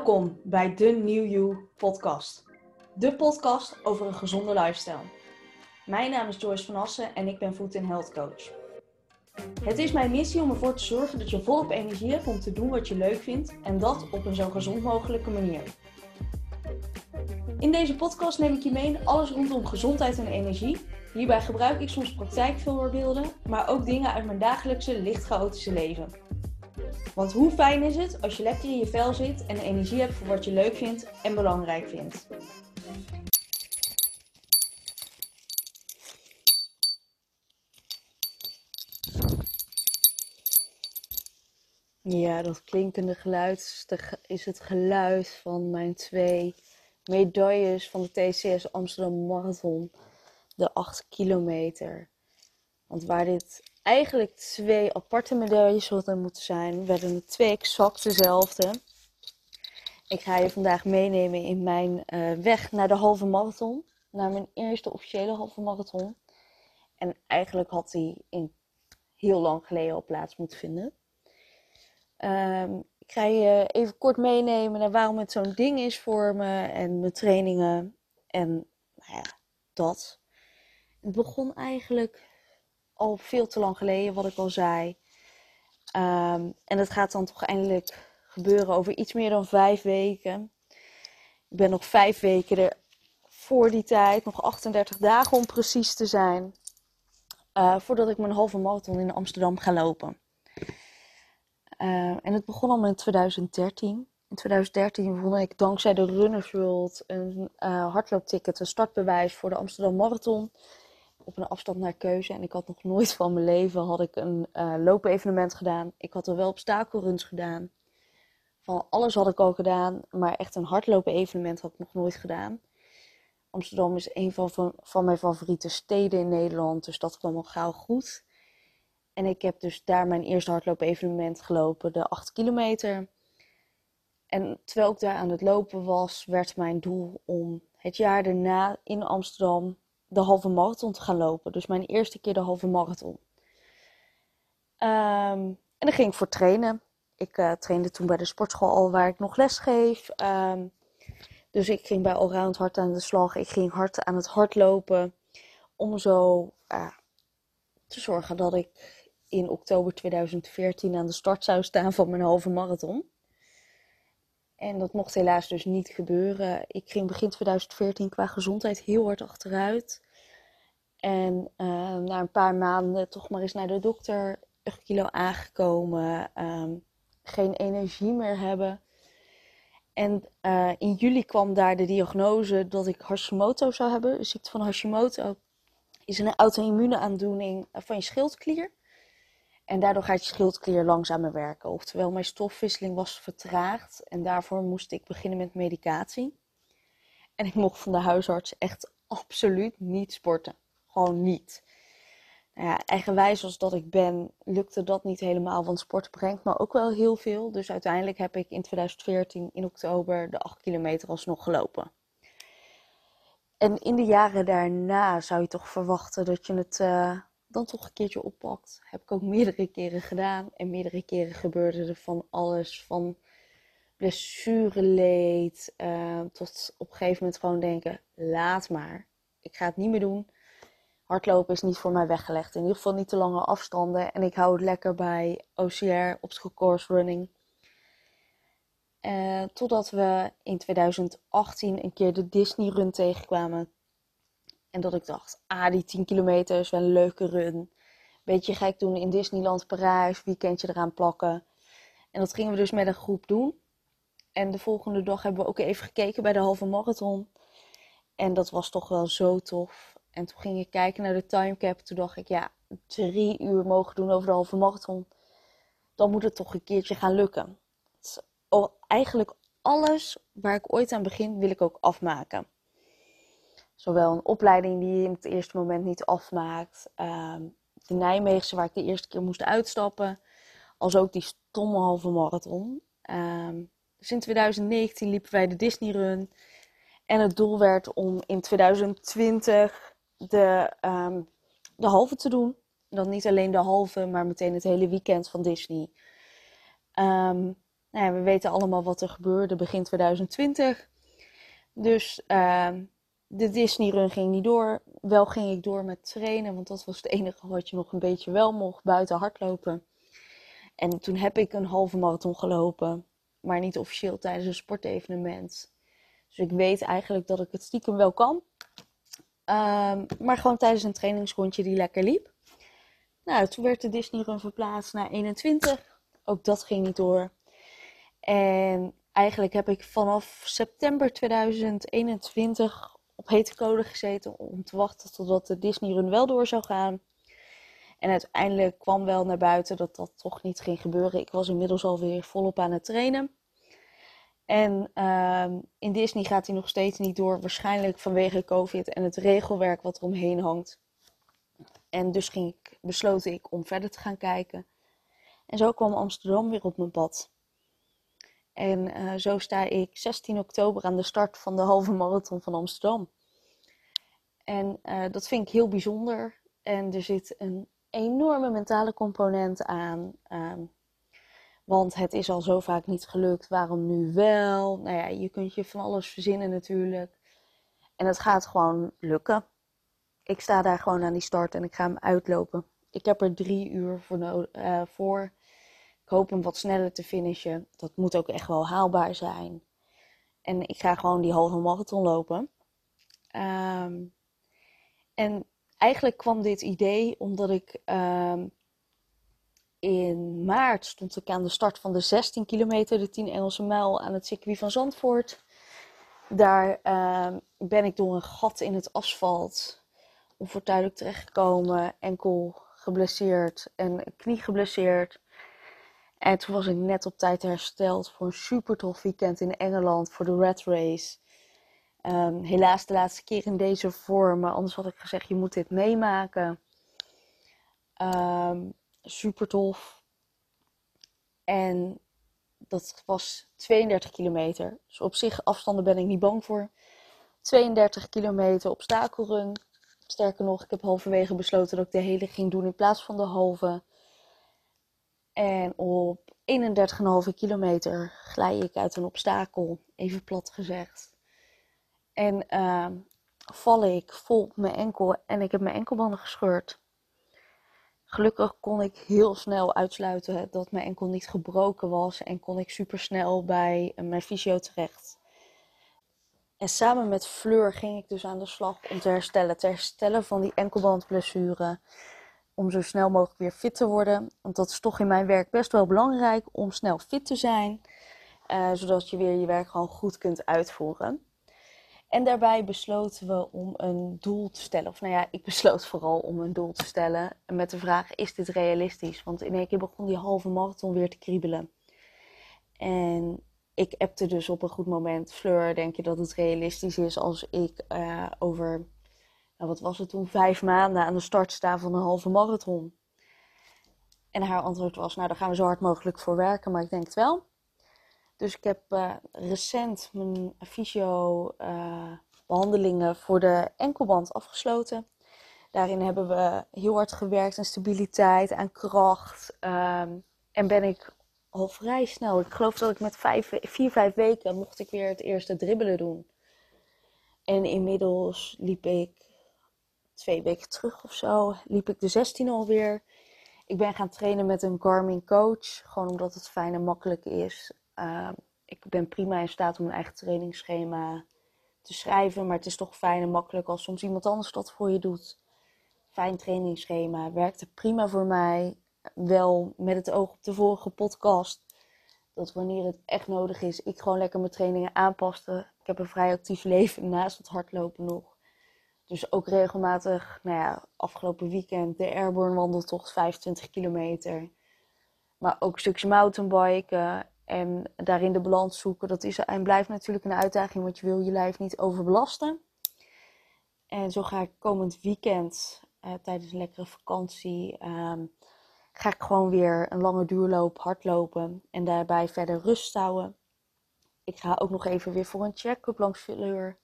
Welkom bij de New You podcast. De podcast over een gezonde lifestyle. Mijn naam is Joyce van Assen en ik ben Food Health Coach. Het is mijn missie om ervoor te zorgen dat je volop energie hebt om te doen wat je leuk vindt en dat op een zo gezond mogelijke manier. In deze podcast neem ik je mee in alles rondom gezondheid en energie. Hierbij gebruik ik soms praktijkvoorbeelden, maar ook dingen uit mijn dagelijkse licht chaotische leven. Want hoe fijn is het als je lekker in je vel zit en energie hebt voor wat je leuk vindt en belangrijk vindt. Ja, dat klinkende geluid is het geluid van mijn twee medailles van de TCS Amsterdam Marathon. De 8 kilometer. Want waar dit eigenlijk twee aparte medailles hadden moeten zijn, werden het twee exact dezelfde. Ik ga je vandaag meenemen in mijn uh, weg naar de halve marathon. Naar mijn eerste officiële halve marathon. En eigenlijk had die in heel lang geleden al plaats moeten vinden. Um, ik ga je even kort meenemen naar waarom het zo'n ding is voor me en mijn trainingen. En nou ja, dat. Het begon eigenlijk al veel te lang geleden, wat ik al zei. Um, en het gaat dan toch eindelijk gebeuren over iets meer dan vijf weken. Ik ben nog vijf weken er voor die tijd, nog 38 dagen om precies te zijn. Uh, voordat ik mijn halve marathon in Amsterdam ga lopen. Uh, en het begon al in 2013. In 2013 won ik dankzij de Runners World een uh, hardloopticket, een startbewijs voor de Amsterdam Marathon op een afstand naar keuze. En ik had nog nooit van mijn leven had ik een uh, loopevenement gedaan. Ik had er wel obstakelruns gedaan. Van alles had ik al gedaan, maar echt een hardlopen evenement had ik nog nooit gedaan. Amsterdam is een van, van, mijn favoriete steden in Nederland, dus dat kwam al gauw goed. En ik heb dus daar mijn eerste hardlopen evenement gelopen, de 8 kilometer. En terwijl ik daar aan het lopen was, werd mijn doel om het jaar daarna in Amsterdam de halve marathon te gaan lopen. Dus mijn eerste keer de halve marathon. Um, en dan ging ik voor trainen. Ik uh, trainde toen bij de sportschool al waar ik nog les geef. Um, dus ik ging bij Allround hard aan de slag. Ik ging hard aan het hardlopen. Om zo uh, te zorgen dat ik in oktober 2014 aan de start zou staan van mijn halve marathon. En dat mocht helaas dus niet gebeuren. Ik ging begin 2014 qua gezondheid heel hard achteruit. En uh, na een paar maanden toch maar eens naar de dokter, een kilo aangekomen, um, geen energie meer hebben. En uh, in juli kwam daar de diagnose dat ik Hashimoto zou hebben. De ziekte van Hashimoto is een auto-immune aandoening van je schildklier. En daardoor gaat je schildklier langzamer werken. Oftewel, mijn stofwisseling was vertraagd. En daarvoor moest ik beginnen met medicatie. En ik mocht van de huisarts echt absoluut niet sporten. Gewoon niet. Nou ja, eigenwijs als dat ik ben, lukte dat niet helemaal. Want sport brengt me ook wel heel veel. Dus uiteindelijk heb ik in 2014 in oktober de 8 kilometer alsnog gelopen. En in de jaren daarna zou je toch verwachten dat je het uh, dan toch een keertje oppakt. Heb ik ook meerdere keren gedaan. En meerdere keren gebeurde er van alles. Van blessureleed. Uh, tot op een gegeven moment gewoon denken: laat maar. Ik ga het niet meer doen. Hardlopen is niet voor mij weggelegd. In ieder geval niet te lange afstanden. En ik hou het lekker bij OCR, obstacle course running. Uh, totdat we in 2018 een keer de Disney Run tegenkwamen. En dat ik dacht, ah, die 10 kilometer is wel een leuke run. Beetje gek doen in Disneyland Parijs, weekendje eraan plakken. En dat gingen we dus met een groep doen. En de volgende dag hebben we ook even gekeken bij de halve marathon. En dat was toch wel zo tof. En toen ging ik kijken naar de timecap. Toen dacht ik, ja, drie uur mogen doen over de halve marathon. Dan moet het toch een keertje gaan lukken. eigenlijk alles waar ik ooit aan begin, wil ik ook afmaken. Zowel een opleiding die je in het eerste moment niet afmaakt. Ehm, de Nijmeegse waar ik de eerste keer moest uitstappen. Als ook die stomme halve marathon. Um, dus in 2019 liepen wij de Disney Run. En het doel werd om in 2020 de, um, de halve te doen. Dan niet alleen de halve, maar meteen het hele weekend van Disney. Nou ja, we weten allemaal wat er gebeurde begin 2020. Dus ehm, de Disney run ging niet door. Wel ging ik door met trainen, want dat was het enige wat je nog een beetje wel mocht, buiten hardlopen. En toen heb ik een halve marathon gelopen, maar niet officieel tijdens een sportevenement. Dus ik weet eigenlijk dat ik het stiekem wel kan. Ehm, maar gewoon tijdens een trainingsrondje die lekker liep. Nou, toen werd de Disney Run verplaatst naar 21. Ook dat ging niet door. En eigenlijk heb ik vanaf september 2021 op hete code gezeten om te wachten totdat de Disney Run wel door zou gaan. En uiteindelijk kwam wel naar buiten dat dat toch niet ging gebeuren. Ik was inmiddels alweer volop aan het trainen. En uh, in Disney gaat hij nog steeds niet door, waarschijnlijk vanwege COVID en het regelwerk wat er omheen hangt. En dus ging ik, besloot ik om verder te gaan kijken. En zo kwam Amsterdam weer op mijn pad. En uh, zo sta ik 16 oktober aan de start van de halve marathon van Amsterdam. En uh, dat vind ik heel bijzonder. En er zit een enorme mentale component aan. Um, want het is al zo vaak niet gelukt. Waarom nu wel? Nou ja, je kunt je van alles verzinnen natuurlijk. En het gaat gewoon lukken. Ik sta daar gewoon aan die start en ik ga hem uitlopen. Ik heb er drie uur voor. Uh, voor. Hoop hem wat sneller te finishen. Dat moet ook echt wel haalbaar zijn. En ik ga gewoon die halve marathon lopen. Um, en eigenlijk kwam dit idee omdat ik um, in maart stond ik aan de start van de 16 kilometer, de 10 Engelse mijl aan het circuit van Zandvoort. Daar uh, ben ik door een gat in het asfalt onfortuinlijk terechtgekomen, enkel geblesseerd en knie geblesseerd. En toen was ik net op tijd hersteld voor een super tof weekend in Engeland voor de Red Race. Um, helaas de laatste keer in deze vorm, maar anders had ik gezegd: je moet dit meemaken. Um, super tof. En dat was 32 kilometer. Dus op zich afstanden ben ik niet bang voor. 32 kilometer obstakelrun. Sterker nog, ik heb halverwege besloten dat ik de hele ging doen in plaats van de halve. En op 31,5 kilometer glij ik uit een obstakel, even plat gezegd. En uh, val ik vol op mijn enkel en ik heb mijn enkelbanden gescheurd. Gelukkig kon ik heel snel uitsluiten dat mijn enkel niet gebroken was en kon ik super snel bij mijn fysio terecht. En samen met Fleur ging ik dus aan de slag om te herstellen. Te herstellen van die enkelbandblessure. Om zo snel mogelijk weer fit te worden. Want dat is toch in mijn werk best wel belangrijk om snel fit te zijn. Uh, zodat je weer je werk gewoon goed kunt uitvoeren. En daarbij besloten we om een doel te stellen. Of nou ja, ik besloot vooral om een doel te stellen. Met de vraag: is dit realistisch? Want in begon die halve marathon weer te kriebelen. En ik appte dus op een goed moment: Fleur, denk je dat het realistisch is als ik uh, over, nou wat was het toen, vijf maanden aan de start sta van een halve marathon? En haar antwoord was: Nou, daar gaan we zo hard mogelijk voor werken, maar ik denk het wel. Dus ik heb uh, recent mijn fysio behandelingen voor de enkelband afgesloten. Daarin hebben we heel hard gewerkt aan stabiliteit, aan kracht. Um, en ben ik al vrij snel, ik geloof dat ik met vijf, vier, vijf weken mocht ik weer het eerste dribbelen doen. En inmiddels liep ik twee weken terug of zo, liep ik de 16 alweer. Ik ben gaan trainen met een Garmin coach, gewoon omdat het fijn en makkelijk is. Uh, ik ben prima in staat om een eigen trainingsschema te schrijven. Maar het is toch fijn en makkelijk als soms iemand anders dat voor je doet. Fijn trainingsschema. Werkte prima voor mij. Wel met het oog op de vorige podcast. Dat wanneer het echt nodig is, ik gewoon lekker mijn trainingen aanpaste. Ik heb een vrij actief leven naast het hardlopen nog. Dus ook regelmatig, nou ja, afgelopen weekend de Airborne wandeltocht 25 kilometer. Maar ook stukjes mountainbiken. En daarin de balans zoeken. Dat is en blijft natuurlijk een uitdaging, want je wil je lijf niet overbelasten. En zo ga ik komend weekend, uh, tijdens een lekkere vakantie, um, ga ik gewoon weer een lange duurloop hardlopen. En daarbij verder rust houden. Ik ga ook nog even weer voor een check-up langs Fleur.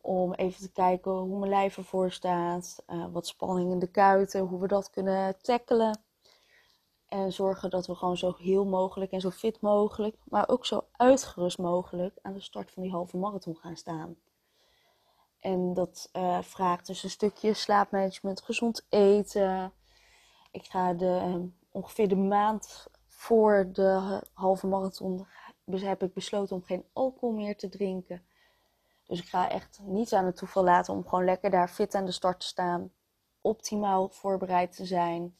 Om even te kijken hoe mijn lijf ervoor staat. Uh, wat spanning in de kuiten, hoe we dat kunnen tackelen. En zorgen dat we gewoon zo heel mogelijk en zo fit mogelijk, maar ook zo uitgerust mogelijk aan de start van die halve marathon gaan staan. En dat uh, vraagt dus een stukje slaapmanagement, gezond eten. Ik ga de, ongeveer de maand voor de halve marathon heb ik besloten om geen alcohol meer te drinken. Dus ik ga echt niets aan het toeval laten om gewoon lekker daar fit aan de start te staan. Optimaal voorbereid te zijn.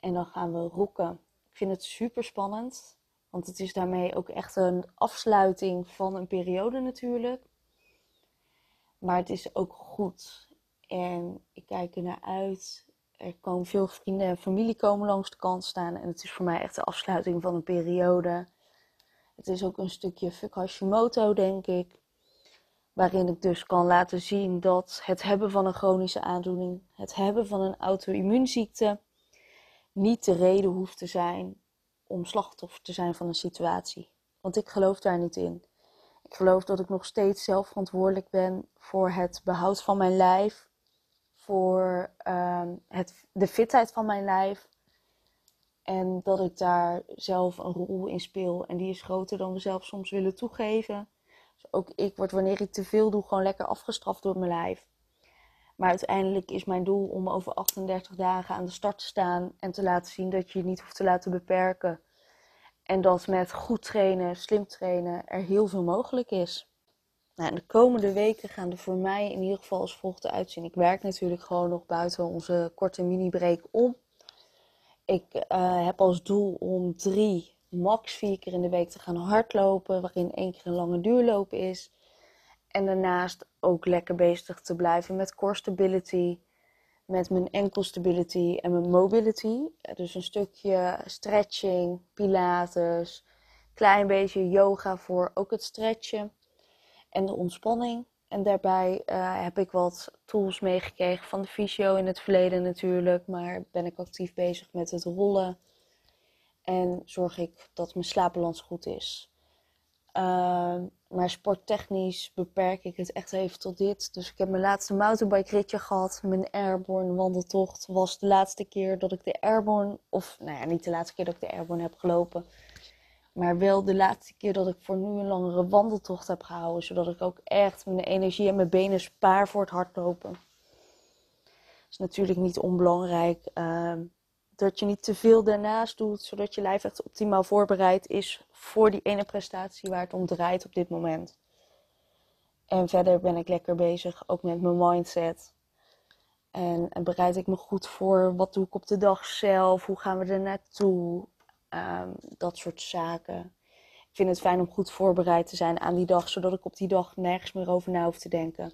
En dan gaan we roeken. Ik vind het super spannend. Want het is daarmee ook echt een afsluiting van een periode natuurlijk. Maar het is ook goed. En ik kijk er naar uit. Er komen veel vrienden en familie komen langs de kant staan. En het is voor mij echt de afsluiting van een periode. Het is ook een stukje fuck Hashimoto, denk ik. Waarin ik dus kan laten zien dat het hebben van een chronische aandoening, het hebben van een auto-immuunziekte, niet de reden hoeft te zijn om slachtoffer te zijn van een situatie. Want ik geloof daar niet in. Ik geloof dat ik nog steeds zelf verantwoordelijk ben voor het behoud van mijn lijf, voor uh, het, de fitheid van mijn lijf. En dat ik daar zelf een rol in speel. En die is groter dan we zelf soms willen toegeven. Dus ook ik word wanneer ik te veel doe gewoon lekker afgestraft door mijn lijf. Maar uiteindelijk is mijn doel om over 38 dagen aan de start te staan en te laten zien dat je je niet hoeft te laten beperken. En dat met goed trainen, slim trainen, er heel veel mogelijk is. Nou, de komende weken gaan er voor mij in ieder geval als volgt uitzien. Ik werk natuurlijk gewoon nog buiten onze korte mini-break om. Ik uh, heb als doel om drie, max vier keer in de week te gaan hardlopen, waarin één keer een lange duurloop is. En daarnaast ook lekker bezig te blijven met core stability, met mijn enkel stability en mijn mobility. Dus een stukje stretching, pilates, klein beetje yoga voor ook het stretchen en de ontspanning. En daarbij uh, heb ik wat tools meegekregen van de fysio in het verleden natuurlijk. Maar ben ik actief bezig met het rollen. En zorg ik dat mijn slaapbalans goed is. Uh, maar sporttechnisch beperk ik het echt even tot dit. Dus ik heb mijn laatste mountainbike ritje gehad. Mijn airborne wandeltocht was de laatste keer dat ik de airborne... Of nou ja, niet de laatste keer dat ik de airborne heb gelopen. Maar wel de laatste keer dat ik voor nu een langere wandeltocht heb gehouden. Zodat ik ook echt mijn energie en mijn benen spaar voor het hardlopen. Dat is natuurlijk niet onbelangrijk. Uh, dat je niet te veel daarnaast doet. Zodat je lijf echt optimaal voorbereid is voor die ene prestatie waar het om draait op dit moment. En verder ben ik lekker bezig ook met mijn mindset. En, bereid ik me goed voor. Wat doe ik op de dag zelf? Hoe gaan we er naartoe? Um, dat soort zaken. Ik vind het fijn om goed voorbereid te zijn aan die dag, zodat ik op die dag nergens meer over na hoef te denken.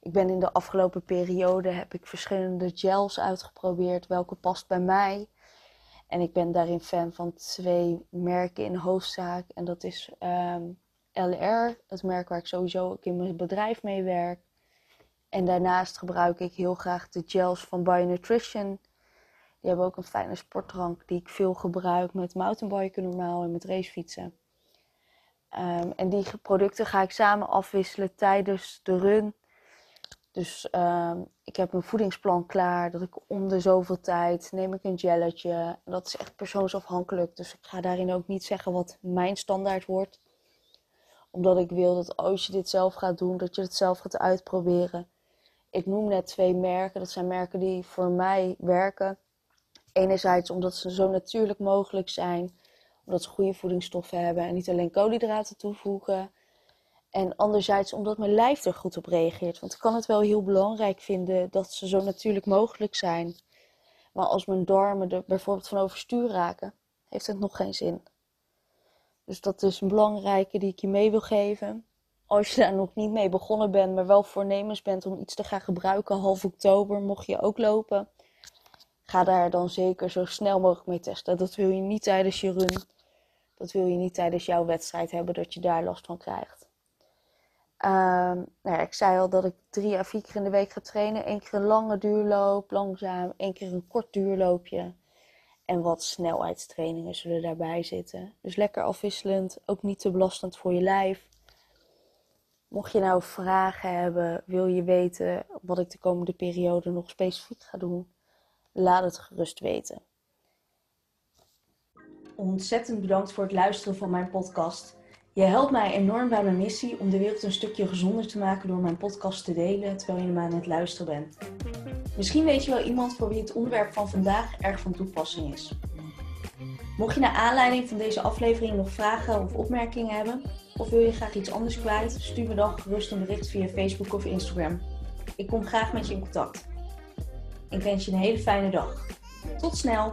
Ik ben in de afgelopen periode heb ik verschillende gels uitgeprobeerd, welke past bij mij. En ik ben daarin fan van twee merken in hoofdzaak. En dat is ehm, LR, het merk waar ik sowieso ook in mijn bedrijf mee werk. En daarnaast gebruik ik heel graag de gels van Bionutrition. Die hebben ook een fijne sportdrank die ik veel gebruik met mountainbiken normaal en met racefietsen. Um, en die producten ga ik samen afwisselen tijdens de run. Dus um, ik heb een voedingsplan klaar. Dat ik om de zoveel tijd neem ik een gelletje. En dat is echt persoonsafhankelijk. Dus ik ga daarin ook niet zeggen wat mijn standaard wordt. Omdat ik wil dat als je dit zelf gaat doen, dat je het zelf gaat uitproberen. Ik noem net twee merken. Dat zijn merken die voor mij werken. Enerzijds omdat ze zo natuurlijk mogelijk zijn. Omdat ze goede voedingsstoffen hebben en niet alleen koolhydraten toevoegen. En anderzijds omdat mijn lijf er goed op reageert. Want ik kan het wel heel belangrijk vinden dat ze zo natuurlijk mogelijk zijn. Maar als mijn darmen er bijvoorbeeld van overstuur raken, heeft het nog geen zin. Dus dat is een belangrijke die ik je mee wil geven. Als je daar nog niet mee begonnen bent, maar wel voornemens bent om iets te gaan gebruiken half oktober, mocht je ook lopen. Ga daar dan zeker zo snel mogelijk mee testen. Dat wil je niet tijdens je run. Dat wil je niet tijdens jouw wedstrijd hebben, dat je daar last van krijgt. Um, nou ja, ik zei al dat ik drie à vier keer in de week ga trainen. Eén keer een lange duurloop, langzaam. Eén keer een kort duurloopje. En wat snelheidstrainingen zullen daarbij zitten. Dus lekker afwisselend. Ook niet te belastend voor je lijf. Mocht je nou vragen hebben, wil je weten wat ik de komende periode nog specifiek ga doen, laat het gerust weten. ontzettend bedankt voor het luisteren van mijn podcast. Je helpt mij enorm bij mijn missie om de wereld een stukje gezonder te maken door mijn podcast te delen terwijl je maar aan het luisteren bent. Misschien weet je wel iemand voor wie het onderwerp van vandaag erg van toepassing is. Mocht je naar aanleiding van deze aflevering nog vragen of opmerkingen hebben, of wil je graag iets anders kwijt, stuur me dan gerust een bericht via Facebook of Instagram. Ik kom graag met je in contact. Ik wens je een hele fijne dag. Tot snel!